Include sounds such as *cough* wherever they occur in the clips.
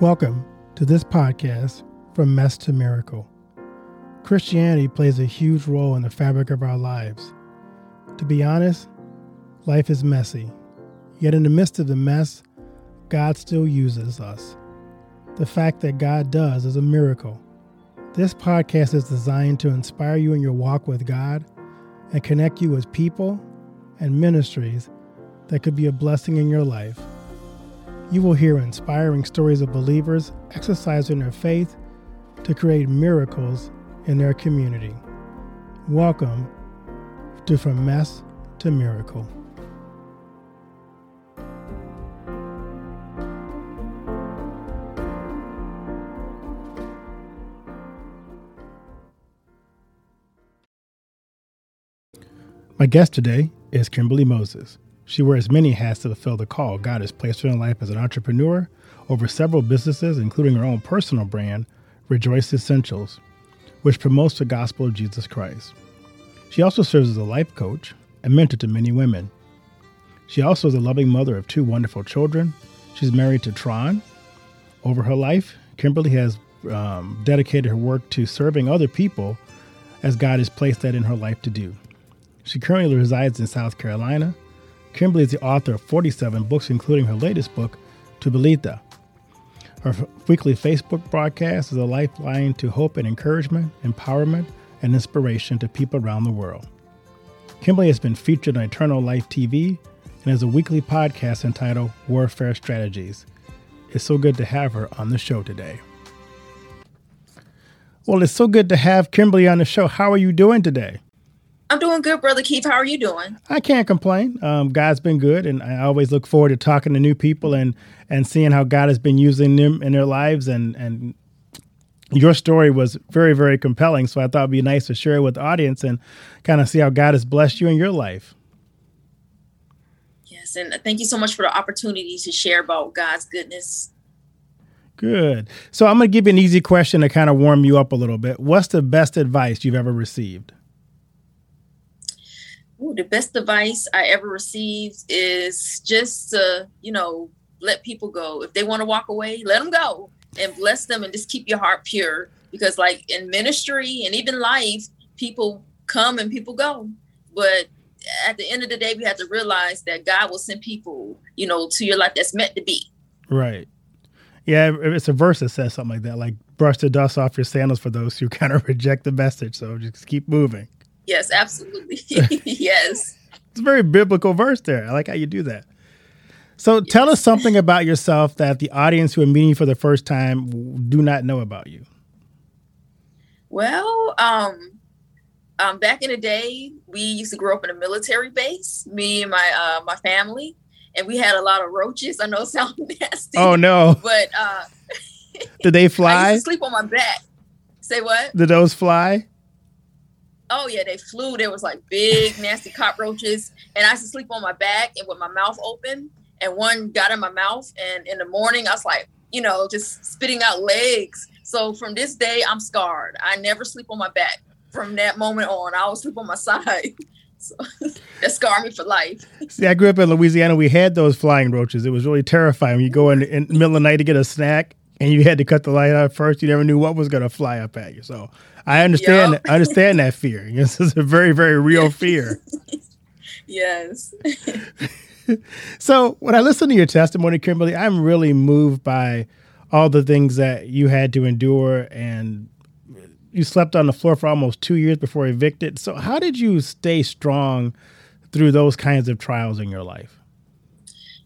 Welcome to this podcast from mess to miracle. Christianity plays a huge role in the fabric of our lives. To be honest, life is messy. Yet in the midst of the mess, God still uses us. The fact that God does is a miracle. This podcast is designed to inspire you in your walk with God and connect you with people and ministries that could be a blessing in your life. You will hear inspiring stories of believers exercising their faith to create miracles in their community. Welcome to From Mess to Miracle. My guest today is Kimberly Moses. She wears many hats to fulfill the call God has placed her in life as an entrepreneur over several businesses, including her own personal brand, Rejoice Essentials, which promotes the gospel of Jesus Christ. She also serves as a life coach and mentor to many women. She also is a loving mother of two wonderful children. She's married to Tron. Over her life, Kimberly has um, dedicated her work to serving other people as God has placed that in her life to do. She currently resides in South Carolina. Kimberly is the author of 47 books, including her latest book, Tubelita. Her weekly Facebook broadcast is a lifeline to hope and encouragement, empowerment, and inspiration to people around the world. Kimberly has been featured on Eternal Life TV and has a weekly podcast entitled Warfare Strategies. It's so good to have her on the show today. Well, it's so good to have Kimberly on the show. How are you doing today? I'm doing good, brother Keith. How are you doing? I can't complain. Um, God's been good, and I always look forward to talking to new people and and seeing how God has been using them in their lives. And and your story was very very compelling, so I thought it'd be nice to share it with the audience and kind of see how God has blessed you in your life. Yes, and thank you so much for the opportunity to share about God's goodness. Good. So I'm going to give you an easy question to kind of warm you up a little bit. What's the best advice you've ever received? Ooh, the best advice I ever received is just to, you know, let people go. If they want to walk away, let them go and bless them and just keep your heart pure. Because, like in ministry and even life, people come and people go. But at the end of the day, we have to realize that God will send people, you know, to your life that's meant to be. Right. Yeah, it's a verse that says something like that, like brush the dust off your sandals for those who *laughs* kind of reject the message. So just keep moving. Yes, absolutely. *laughs* *laughs* yes. It's a very biblical verse there. I like how you do that. So yes. tell us something about yourself that the audience who are meeting you for the first time do not know about you. Well, um, um, back in the day, we used to grow up in a military base, me and my uh, my family, and we had a lot of roaches. I know it sounds *laughs* nasty. Oh no! But uh, did they fly? I used to sleep on my back. Say what? Did those fly? Oh yeah, they flew. There was like big nasty cockroaches, and I used to sleep on my back and with my mouth open. And one got in my mouth, and in the morning I was like, you know, just spitting out legs. So from this day, I'm scarred. I never sleep on my back. From that moment on, I always sleep on my *laughs* side. So *laughs* that scarred me for life. See, I grew up in Louisiana. We had those flying roaches. It was really terrifying. You go in, in the middle of the night to get a snack, and you had to cut the light out first. You never knew what was going to fly up at you. So I understand. Yep. I understand that fear. *laughs* This is a very, very real fear. *laughs* yes. *laughs* so when I listen to your testimony, Kimberly, I'm really moved by all the things that you had to endure and you slept on the floor for almost two years before evicted. So how did you stay strong through those kinds of trials in your life?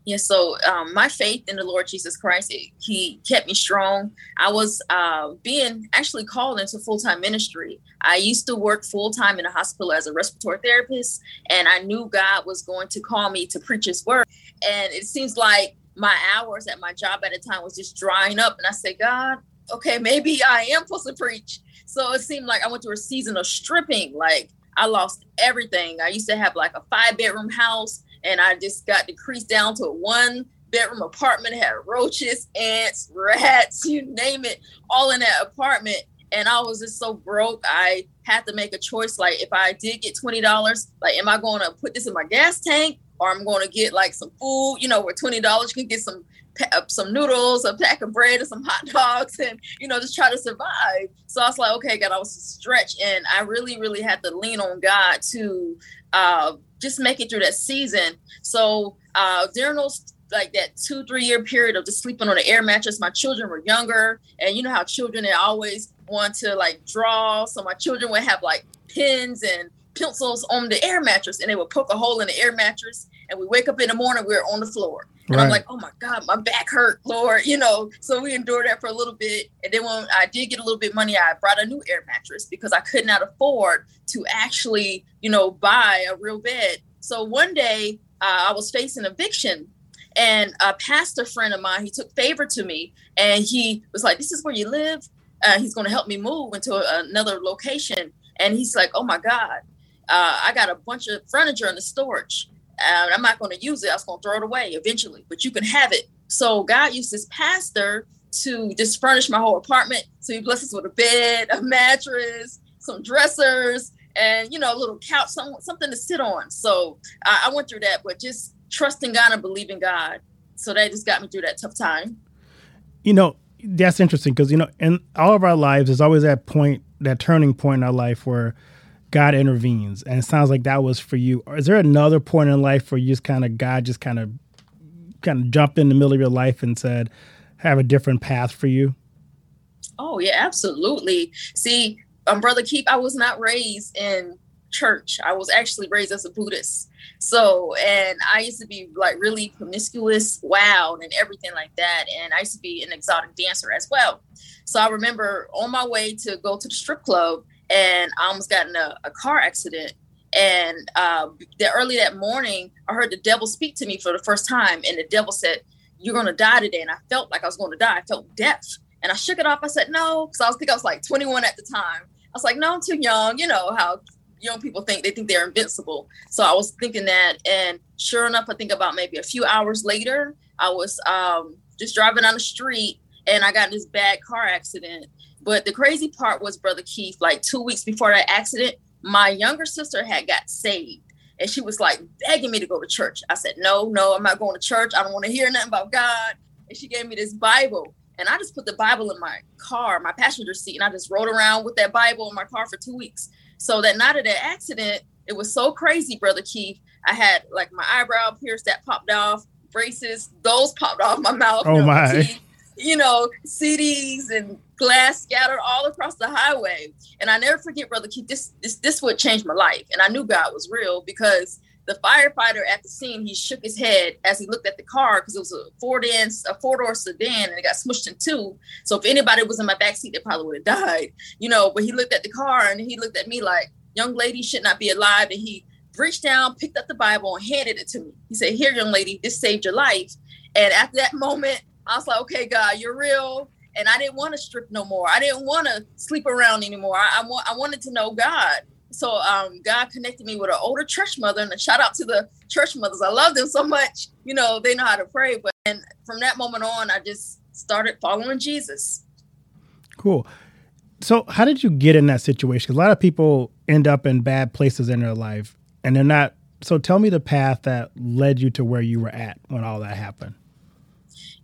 Yeah, so um, my faith in the Lord Jesus Christ, it, He kept me strong. I was uh, being actually called into full time ministry. I used to work full time in a hospital as a respiratory therapist, and I knew God was going to call me to preach His word. And it seems like my hours at my job at the time was just drying up. And I said, God, okay, maybe I am supposed to preach. So it seemed like I went through a season of stripping. Like I lost everything. I used to have like a five bedroom house and I just got decreased down to a one bedroom apartment. Had roaches, ants, rats, *laughs* you name it, all in that apartment. And I was just so broke. I had to make a choice. Like, if I did get twenty dollars, like, am I going to put this in my gas tank, or I'm going to get like some food? You know, where twenty dollars can get some some noodles, a pack of bread, and some hot *laughs* dogs, and you know, just try to survive. So I was like, okay, God, I was stretched, and I really, really had to lean on God to uh, just make it through that season. So uh, during those like that two three year period of just sleeping on an air mattress my children were younger. And you know how children they always want to like draw. So my children would have like pens and pencils on the air mattress and they would poke a hole in the air mattress. And we wake up in the morning we are on the floor and right. i'm like oh my god my back hurt lord you know so we endured that for a little bit and then when i did get a little bit money i brought a new air mattress because i could not afford to actually you know buy a real bed so one day uh, i was facing eviction and a pastor friend of mine, he took favor to me and he was like, This is where you live. Uh, he's going to help me move into another location. And he's like, Oh my God, uh, I got a bunch of furniture in the storage. Uh, I'm not going to use it. I was going to throw it away eventually, but you can have it. So God used this pastor to just furnish my whole apartment. So he blessed us with a bed, a mattress, some dressers, and you know, a little couch, some, something to sit on. So I went through that, but just trusting God and believing God. So that just got me through that tough time. You know, that's interesting because, you know, in all of our lives, there's always that point, that turning point in our life where God intervenes. And it sounds like that was for you. Is there another point in life where you just kind of, God just kind of, kind of jumped in the middle of your life and said, have a different path for you? Oh, yeah, absolutely. See, um, Brother Keith, I was not raised in church. I was actually raised as a Buddhist. So, and I used to be like really promiscuous, wild, and everything like that. And I used to be an exotic dancer as well. So I remember on my way to go to the strip club, and I almost got in a, a car accident. And uh, the, early that morning, I heard the devil speak to me for the first time, and the devil said, "You're to die today." And I felt like I was going to die. I felt death, and I shook it off. I said, "No," because I was think I was like 21 at the time. I was like, "No, I'm too young." You know how young people think they think they're invincible. So I was thinking that, and sure enough, I think about maybe a few hours later, I was um, just driving on the street and I got in this bad car accident. But the crazy part was, Brother Keith, like two weeks before that accident, my younger sister had got saved. And she was like begging me to go to church. I said, No, no, I'm not going to church. I don't want to hear nothing about God. And she gave me this Bible. And I just put the Bible in my car, my passenger seat, and I just rode around with that Bible in my car for two weeks. So that night of that accident, it was so crazy, brother Keith. I had like my eyebrow pierced that popped off, braces, those popped off my mouth. Oh my. Teeth, you know, CDs and glass scattered all across the highway. And I never forget, brother Keith, this this this would change my life. And I knew God was real because the firefighter at the scene, he shook his head as he looked at the car because it was a four door a four door sedan and it got smushed in two. So if anybody was in my back seat, they probably would have died, you know. But he looked at the car and he looked at me like, "Young lady should not be alive." And he reached down, picked up the Bible, and handed it to me. He said, "Here, young lady, this saved your life." And at that moment, I was like, "Okay, God, you're real." And I didn't want to strip no more. I didn't want to sleep around anymore. I, I, I wanted to know God so um, God connected me with an older church mother, and a shout out to the church mothers. I love them so much. You know, they know how to pray. But and from that moment on, I just started following Jesus. Cool. So, how did you get in that situation? A lot of people end up in bad places in their life, and they're not. So, tell me the path that led you to where you were at when all that happened.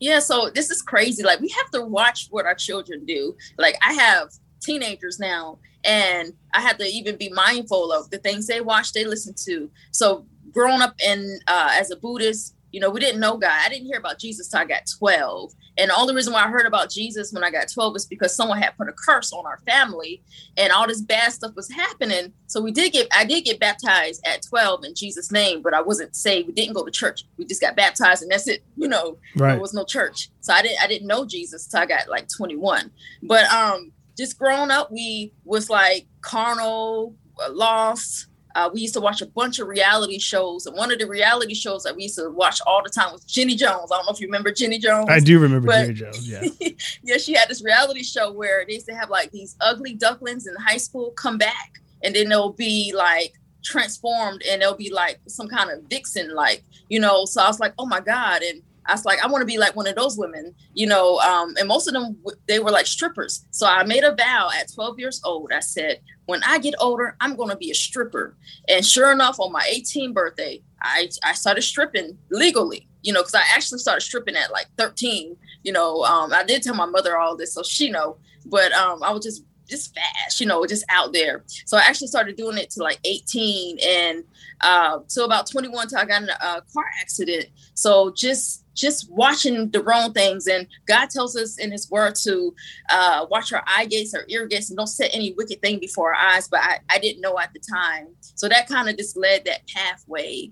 Yeah, so this is crazy. Like, we have to watch what our children do. Like, I have teenagers now, and I had to even be mindful of the things they watch, they listen to. So growing up in uh, as a Buddhist, you know, we didn't know God. I didn't hear about Jesus till I got 12. And the only reason why I heard about Jesus when I got 12 is because someone had put a curse on our family and all this bad stuff was happening. So we did get, I did get baptized at 12 in Jesus' name, but I wasn't saved. We didn't go to church. We just got baptized and that's it. You know, right. there was no church. So I didn't, I didn't know Jesus till I got like 21. But, um, just growing up, we was like carnal, lost. Uh, we used to watch a bunch of reality shows, and one of the reality shows that we used to watch all the time was Jenny Jones. I don't know if you remember Jenny Jones. I do remember but, Jenny Jones. Yeah, *laughs* yeah. She had this reality show where they used to have like these ugly ducklings in high school come back, and then they'll be like transformed, and they'll be like some kind of vixen, like you know. So I was like, oh my god, and I was like, I want to be like one of those women, you know. Um, and most of them, they were like strippers. So I made a vow at 12 years old. I said, when I get older, I'm going to be a stripper. And sure enough, on my 18th birthday, I, I started stripping legally. you know, because I actually started stripping at like 13. You know, um, I did tell my mother all this, so she know. But um, I was just just fast, you know, just out there. So I actually started doing it to like 18 and uh, so about 21 till I got in a, a car accident. So just just watching the wrong things. And God tells us in His Word to uh, watch our eye gates, our ear gates, and don't set any wicked thing before our eyes. But I, I didn't know at the time. So that kind of just led that pathway.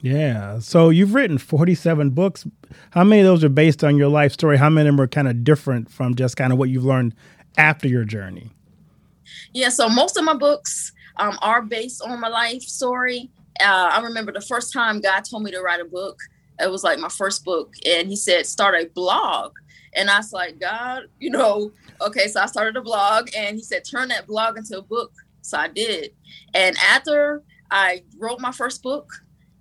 Yeah. So you've written 47 books. How many of those are based on your life story? How many of them are kind of different from just kind of what you've learned after your journey? Yeah. So most of my books um, are based on my life story. Uh, I remember the first time God told me to write a book. It was like my first book, and He said, "Start a blog." And I was like, God, you know, okay. So I started a blog, and He said, "Turn that blog into a book." So I did. And after I wrote my first book,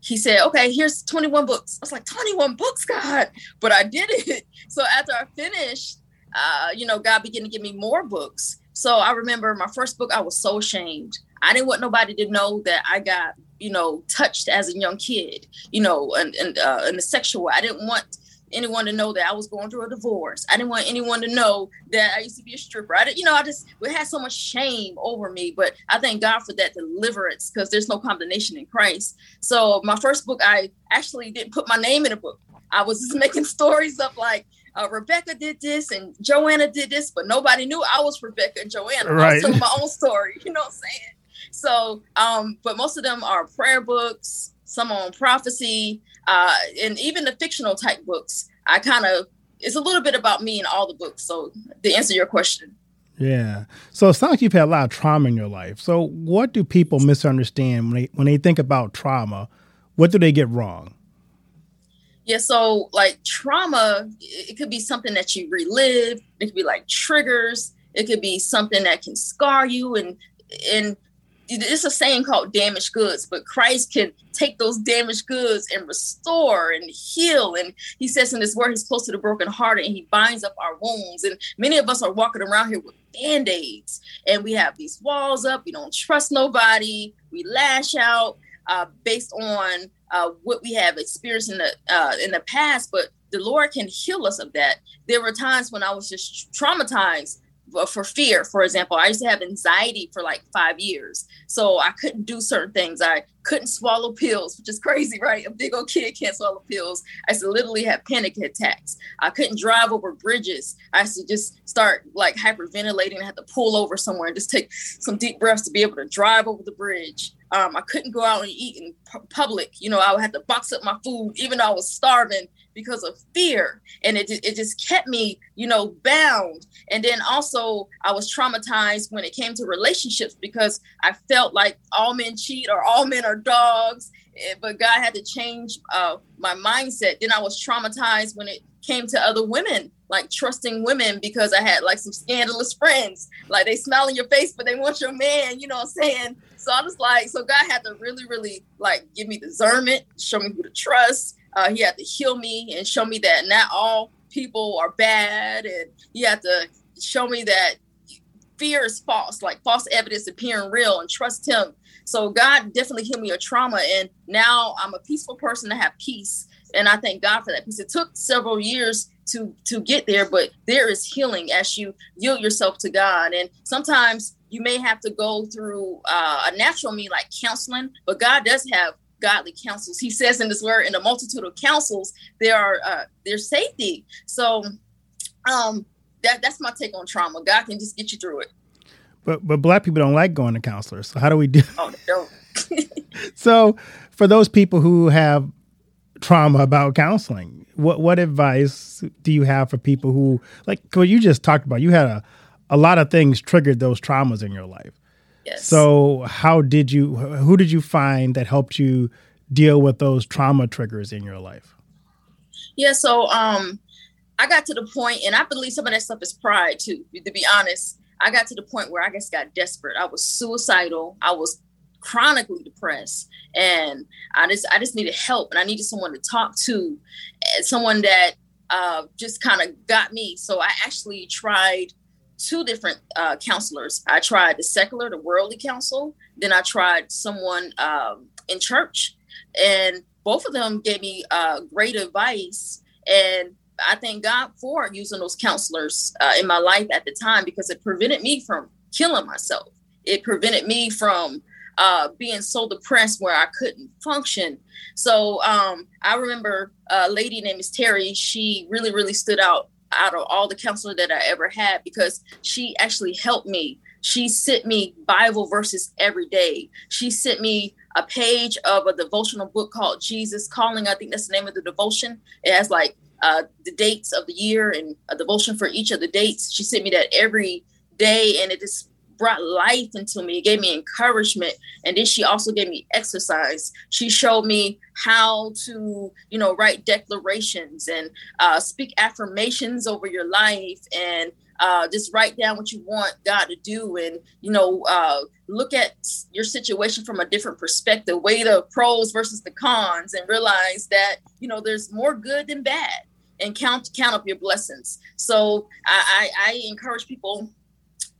he said, okay, here's 21 books. I was like, 21 books, God. But I did it. *laughs* So after I finished, uh, you know, God began to give me more books. So I remember my first book, I was so ashamed. I didn't want nobody to know that I got, you know, touched as a young kid, you know, and, and uh, in the sexual way. I didn't want anyone to know that I was going through a divorce. I didn't want anyone to know that I used to be a stripper. I didn't, you know, I just we had so much shame over me. But I thank God for that deliverance because there's no condemnation in Christ. So my first book, I actually didn't put my name in a book. I was just *laughs* making stories up like uh, Rebecca did this and Joanna did this, but nobody knew I was Rebecca and Joanna. Right. I was telling my own story, *laughs* you know what I'm saying? So, um, but most of them are prayer books, some on prophecy, uh, and even the fictional type books. I kind of, it's a little bit about me in all the books. So, to answer your question. Yeah. So it sounds like you've had a lot of trauma in your life. So what do people misunderstand when they when they think about trauma? What do they get wrong? Yeah, so like trauma, it could be something that you relive. It could be like triggers. It could be something that can scar you, and and it's a saying called damaged goods. But Christ can take those damaged goods and restore and heal. And He says in His Word, He's close to the brokenhearted, and He binds up our wounds. And many of us are walking around here with band aids, and we have these walls up. We don't trust nobody. We lash out uh, based on uh, what we have experienced in the uh, in the past, but the Lord can heal us of that. There were times when I was just traumatized for fear. For example, I used to have anxiety for like five years, so I couldn't do certain things. I couldn't swallow pills, which is crazy, right? A big old kid can't swallow pills. I used to literally have panic attacks. I couldn't drive over bridges. I used to just start like hyperventilating. I had to pull over somewhere and just take some deep breaths to be able to drive over the bridge. Um, I couldn't go out and eat in pu- public. You know, I would have to box up my food, even though I was starving because of fear. And it, it just kept me, you know, bound. And then also, I was traumatized when it came to relationships because I felt like all men cheat or all men are dogs. Eh, but God had to change uh, my mindset. Then I was traumatized when it came to other women, like trusting women because I had like some scandalous friends. Like they smile in your face, but they want your man, you know what I'm saying? So I was like, so God had to really, really like give me discernment, show me who to trust. Uh, he had to heal me and show me that not all people are bad. And he had to show me that fear is false, like false evidence appearing real and trust him. So God definitely healed me of trauma. And now I'm a peaceful person to have peace. And I thank God for that because it took several years to to get there, but there is healing as you yield yourself to God. And sometimes you may have to go through uh, a natural mean like counseling, but God does have godly counsels. He says in this word, in a multitude of counsels, there are uh, there's safety. So um, that that's my take on trauma. God can just get you through it. But but black people don't like going to counselors. So how do we do? Oh, don't. *laughs* so for those people who have trauma about counseling, what what advice do you have for people who like what you just talked about? You had a a lot of things triggered those traumas in your life. Yes. So how did you who did you find that helped you deal with those trauma triggers in your life? Yeah, so um I got to the point and I believe some of that stuff is pride too, to be honest. I got to the point where I just got desperate. I was suicidal. I was chronically depressed and I just I just needed help and I needed someone to talk to, someone that uh, just kind of got me. So I actually tried two different uh, counselors. I tried the secular, the worldly counsel. Then I tried someone um, in church, and both of them gave me uh, great advice. And I thank God for using those counselors uh, in my life at the time because it prevented me from killing myself. It prevented me from uh, being so depressed where I couldn't function. So um, I remember a lady named Miss Terry. She really, really stood out out of all the counselors that I ever had because she actually helped me. She sent me Bible verses every day. She sent me a page of a devotional book called Jesus Calling. I think that's the name of the devotion. It has like uh, the dates of the year and a devotion for each of the dates. She sent me that every day, and it just brought life into me. It gave me encouragement. And then she also gave me exercise. She showed me how to, you know, write declarations and uh, speak affirmations over your life and uh, just write down what you want God to do and, you know, uh, look at your situation from a different perspective, weigh the pros versus the cons and realize that, you know, there's more good than bad and count count up your blessings. So I, I, I encourage people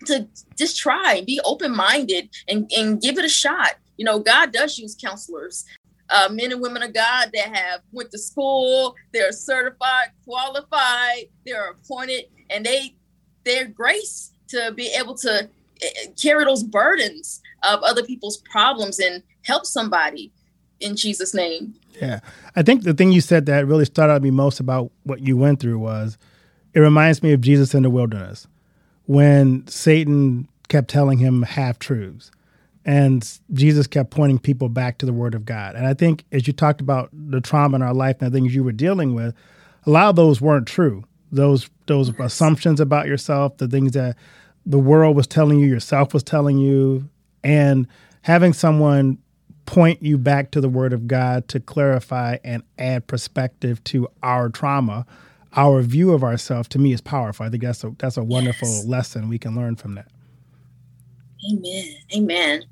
to just try, be open minded, and, and give it a shot. You know, God does use counselors. Uh, men and women of God that have went to school, they're certified, qualified, they're appointed, and they their grace to be able to eh, eh, carry those burdens of other people's problems and help somebody in Jesus' name. Yeah. I think the thing you said that really stood out to me most about what you went through was it reminds me of Jesus in the wilderness when Satan kept telling him half truths and Jesus kept pointing people back to the word of God. And I think as you talked about the trauma in our life and the things you were dealing with, a lot of those weren't true. Those those yes. assumptions about yourself, the things that the world was telling you, yourself was telling you, and having someone point you back to the word of God to clarify and add perspective to our trauma our view of ourselves to me is powerful. I think that's a that's a wonderful yes. lesson we can learn from that. Amen. Amen.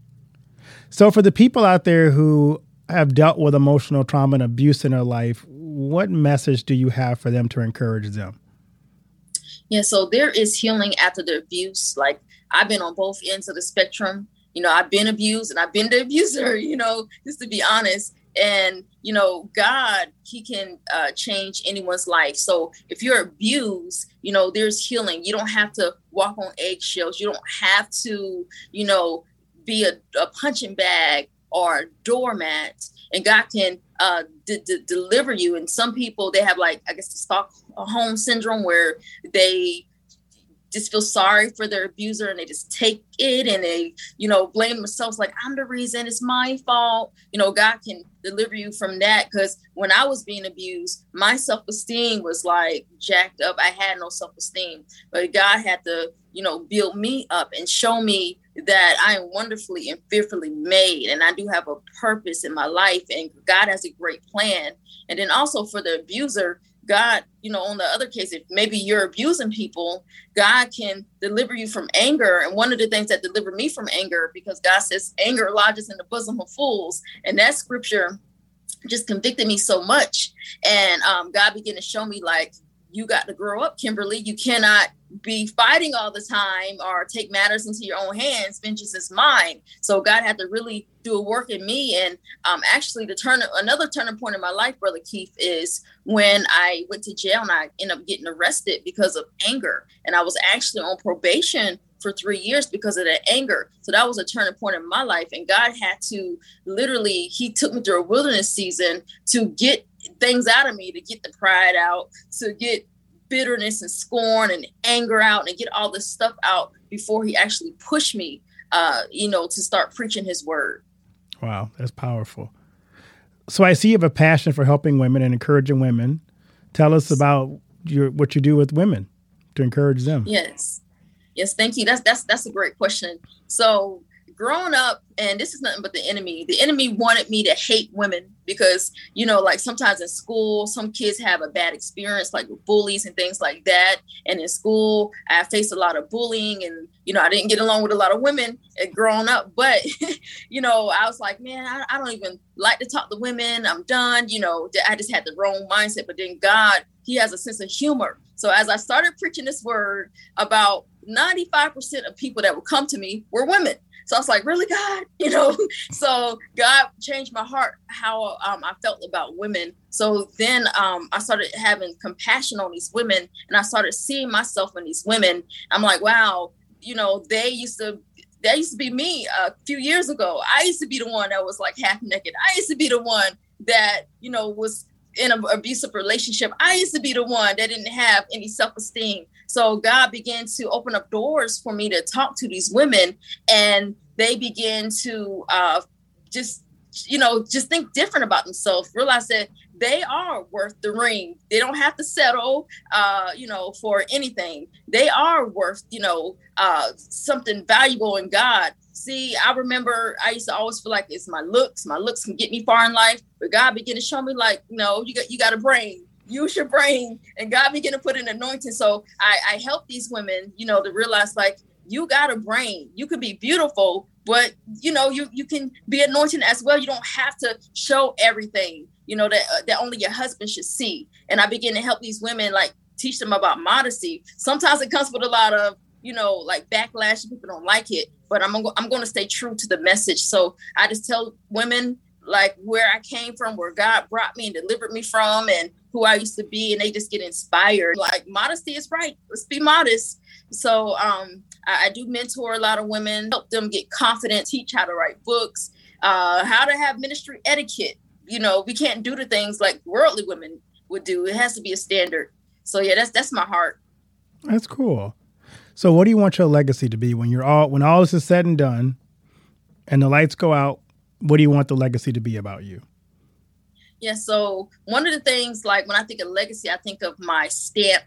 So for the people out there who have dealt with emotional trauma and abuse in their life, what message do you have for them to encourage them? Yeah, so there is healing after the abuse. Like I've been on both ends of the spectrum. You know, I've been abused and I've been the abuser, *laughs* you know, just to be honest. And you know god he can uh, change anyone's life. So if you're abused you know there's healing. You don't have to walk on eggshells. You don't have to you know be a, a punching bag or a doormat. And god can uh, d- d- deliver you. And some people they have like i guess the stockholm syndrome where they just feel sorry for their abuser and they just take it and they, you know, blame themselves like, I'm the reason, it's my fault. You know, God can deliver you from that. Because when I was being abused, my self esteem was like jacked up. I had no self esteem, but God had to, you know, build me up and show me that I am wonderfully and fearfully made and I do have a purpose in my life and God has a great plan. And then also for the abuser, God, you know, on the other case, if maybe you're abusing people, God can deliver you from anger. And one of the things that delivered me from anger, because God says anger lodges in the bosom of fools. And that scripture just convicted me so much. And um, God began to show me, like, you got to grow up, Kimberly. You cannot be fighting all the time or take matters into your own hands. Vengeance is mine. So God had to really do a work in me. And um, actually, the turn another turning point in my life, brother Keith, is when I went to jail and I ended up getting arrested because of anger. And I was actually on probation for three years because of that anger. So that was a turning point in my life. And God had to literally, He took me through a wilderness season to get things out of me, to get the pride out, to get bitterness and scorn and anger out and get all this stuff out before he actually pushed me uh, you know to start preaching his word. Wow that's powerful. So i see you have a passion for helping women and encouraging women. Tell us about your what you do with women to encourage them. Yes. Yes thank you. That's that's that's a great question. So growing up, and this is nothing but the enemy. The enemy wanted me to hate women because, you know, like sometimes in school, some kids have a bad experience, like with bullies and things like that. And in school, I faced a lot of bullying, and you know, I didn't get along with a lot of women growing up. But, *laughs* you know, I was like, man, I, I don't even like to talk to women. I'm done. You know, I just had the wrong mindset. But then God, He has a sense of humor. So as I started preaching this word, about 95% of people that would come to me were women. So I was like, really, God, *laughs* you know. so God changed my heart how um, I felt about women. So then um, I started having compassion on these women, and I started seeing myself in these women. I'm like, wow, you know, they used to that used to be me a few years ago. I used to be the one that was like half naked. I used to be the one that, you know, was in an abusive relationship. I used to be the one that didn't have any self esteem. So God began to open up doors for me to talk to these women, and they began to uh, just, you know, just think different about themselves, realize that they are worth the ring. They don't have to settle, uh, you know, for anything. They are worth, you know, uh, something valuable in God. See, I remember I used to always feel like it's my looks. My looks can get me far in life, but God began to show me like, no, you got you got a brain. Use your brain, and God began to put an anointing. So I, I help these women, you know, to realize like you got a brain. You could be beautiful, but you know, you you can be anointed as well. You don't have to show everything you know that uh, that only your husband should see and i begin to help these women like teach them about modesty sometimes it comes with a lot of you know like backlash people don't like it but i'm i'm going to stay true to the message so i just tell women like where i came from where god brought me and delivered me from and who i used to be and they just get inspired like modesty is right let's be modest so um I, I do mentor a lot of women help them get confident teach how to write books uh, how to have ministry etiquette you know, we can't do the things like worldly women would do. It has to be a standard. So yeah, that's that's my heart. That's cool. So what do you want your legacy to be when you're all when all this is said and done and the lights go out, what do you want the legacy to be about you? Yeah, so one of the things like when I think of legacy, I think of my stamp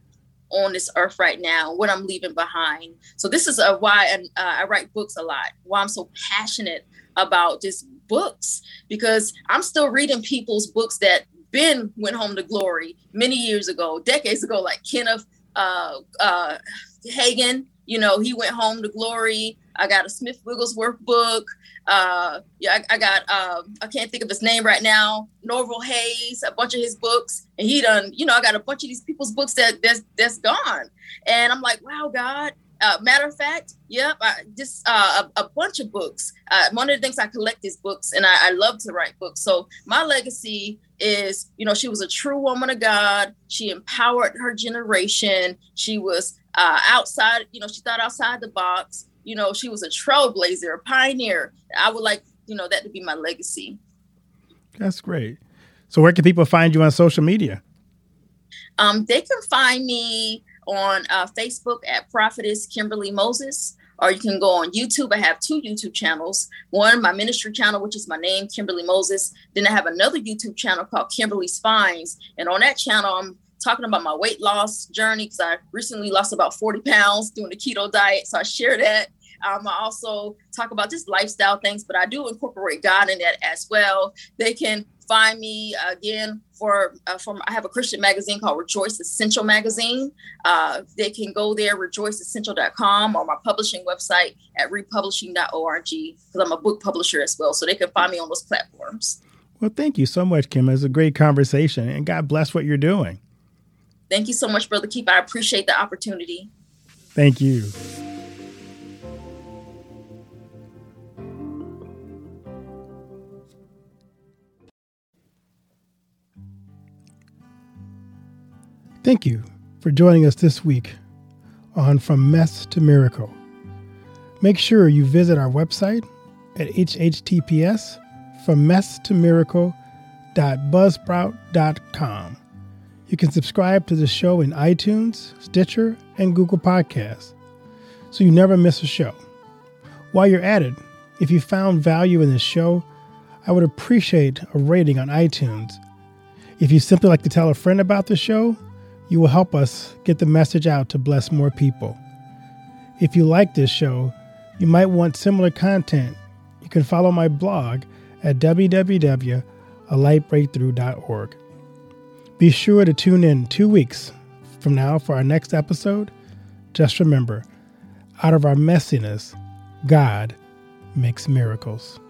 on this earth right now, what I'm leaving behind. So this is a, why I, uh, I write books a lot. Why I'm so passionate about just books because I'm still reading people's books that Ben went home to glory many years ago, decades ago, like Kenneth uh, uh, Hagin. You know, he went home to glory. I got a Smith Wigglesworth book. Uh, yeah, I, I got uh, I can't think of his name right now. Norval Hayes, a bunch of his books, and he done. You know, I got a bunch of these people's books that that's that's gone, and I'm like, wow, God, uh, matter of fact, yep, I, just uh, a, a, bunch of books. Uh, one of the things I collect is books, and I, I, love to write books. So my legacy is, you know, she was a true woman of God. She empowered her generation. She was uh, outside, you know, she thought outside the box. You know, she was a trailblazer, a pioneer. I would like, you know, that to be my legacy. That's great. So where can people find you on social media? Um, they can find me on uh, Facebook at Prophetess Kimberly Moses, or you can go on YouTube. I have two YouTube channels. One, my ministry channel, which is my name, Kimberly Moses. Then I have another YouTube channel called Kimberly Spines. And on that channel, I'm talking about my weight loss journey because I recently lost about 40 pounds doing the keto diet. So I share that. Um, I also talk about just lifestyle things, but I do incorporate God in that as well. They can find me again for uh, from I have a Christian magazine called Rejoice Essential Magazine. Uh, they can go there rejoiceessential.com or my publishing website at republishing.org because I'm a book publisher as well. So they can find me on those platforms. Well, thank you so much, Kim. It's a great conversation, and God bless what you're doing. Thank you so much, Brother Keith. I appreciate the opportunity. Thank you. Thank you for joining us this week on From Mess to Miracle. Make sure you visit our website at https from mess to miracle.buzzsprout.com. You can subscribe to the show in iTunes, Stitcher, and Google Podcasts so you never miss a show. While you're at it, if you found value in this show, I would appreciate a rating on iTunes. If you simply like to tell a friend about the show, you will help us get the message out to bless more people. If you like this show, you might want similar content. You can follow my blog at www.alightbreakthrough.org. Be sure to tune in two weeks from now for our next episode. Just remember, out of our messiness, God makes miracles.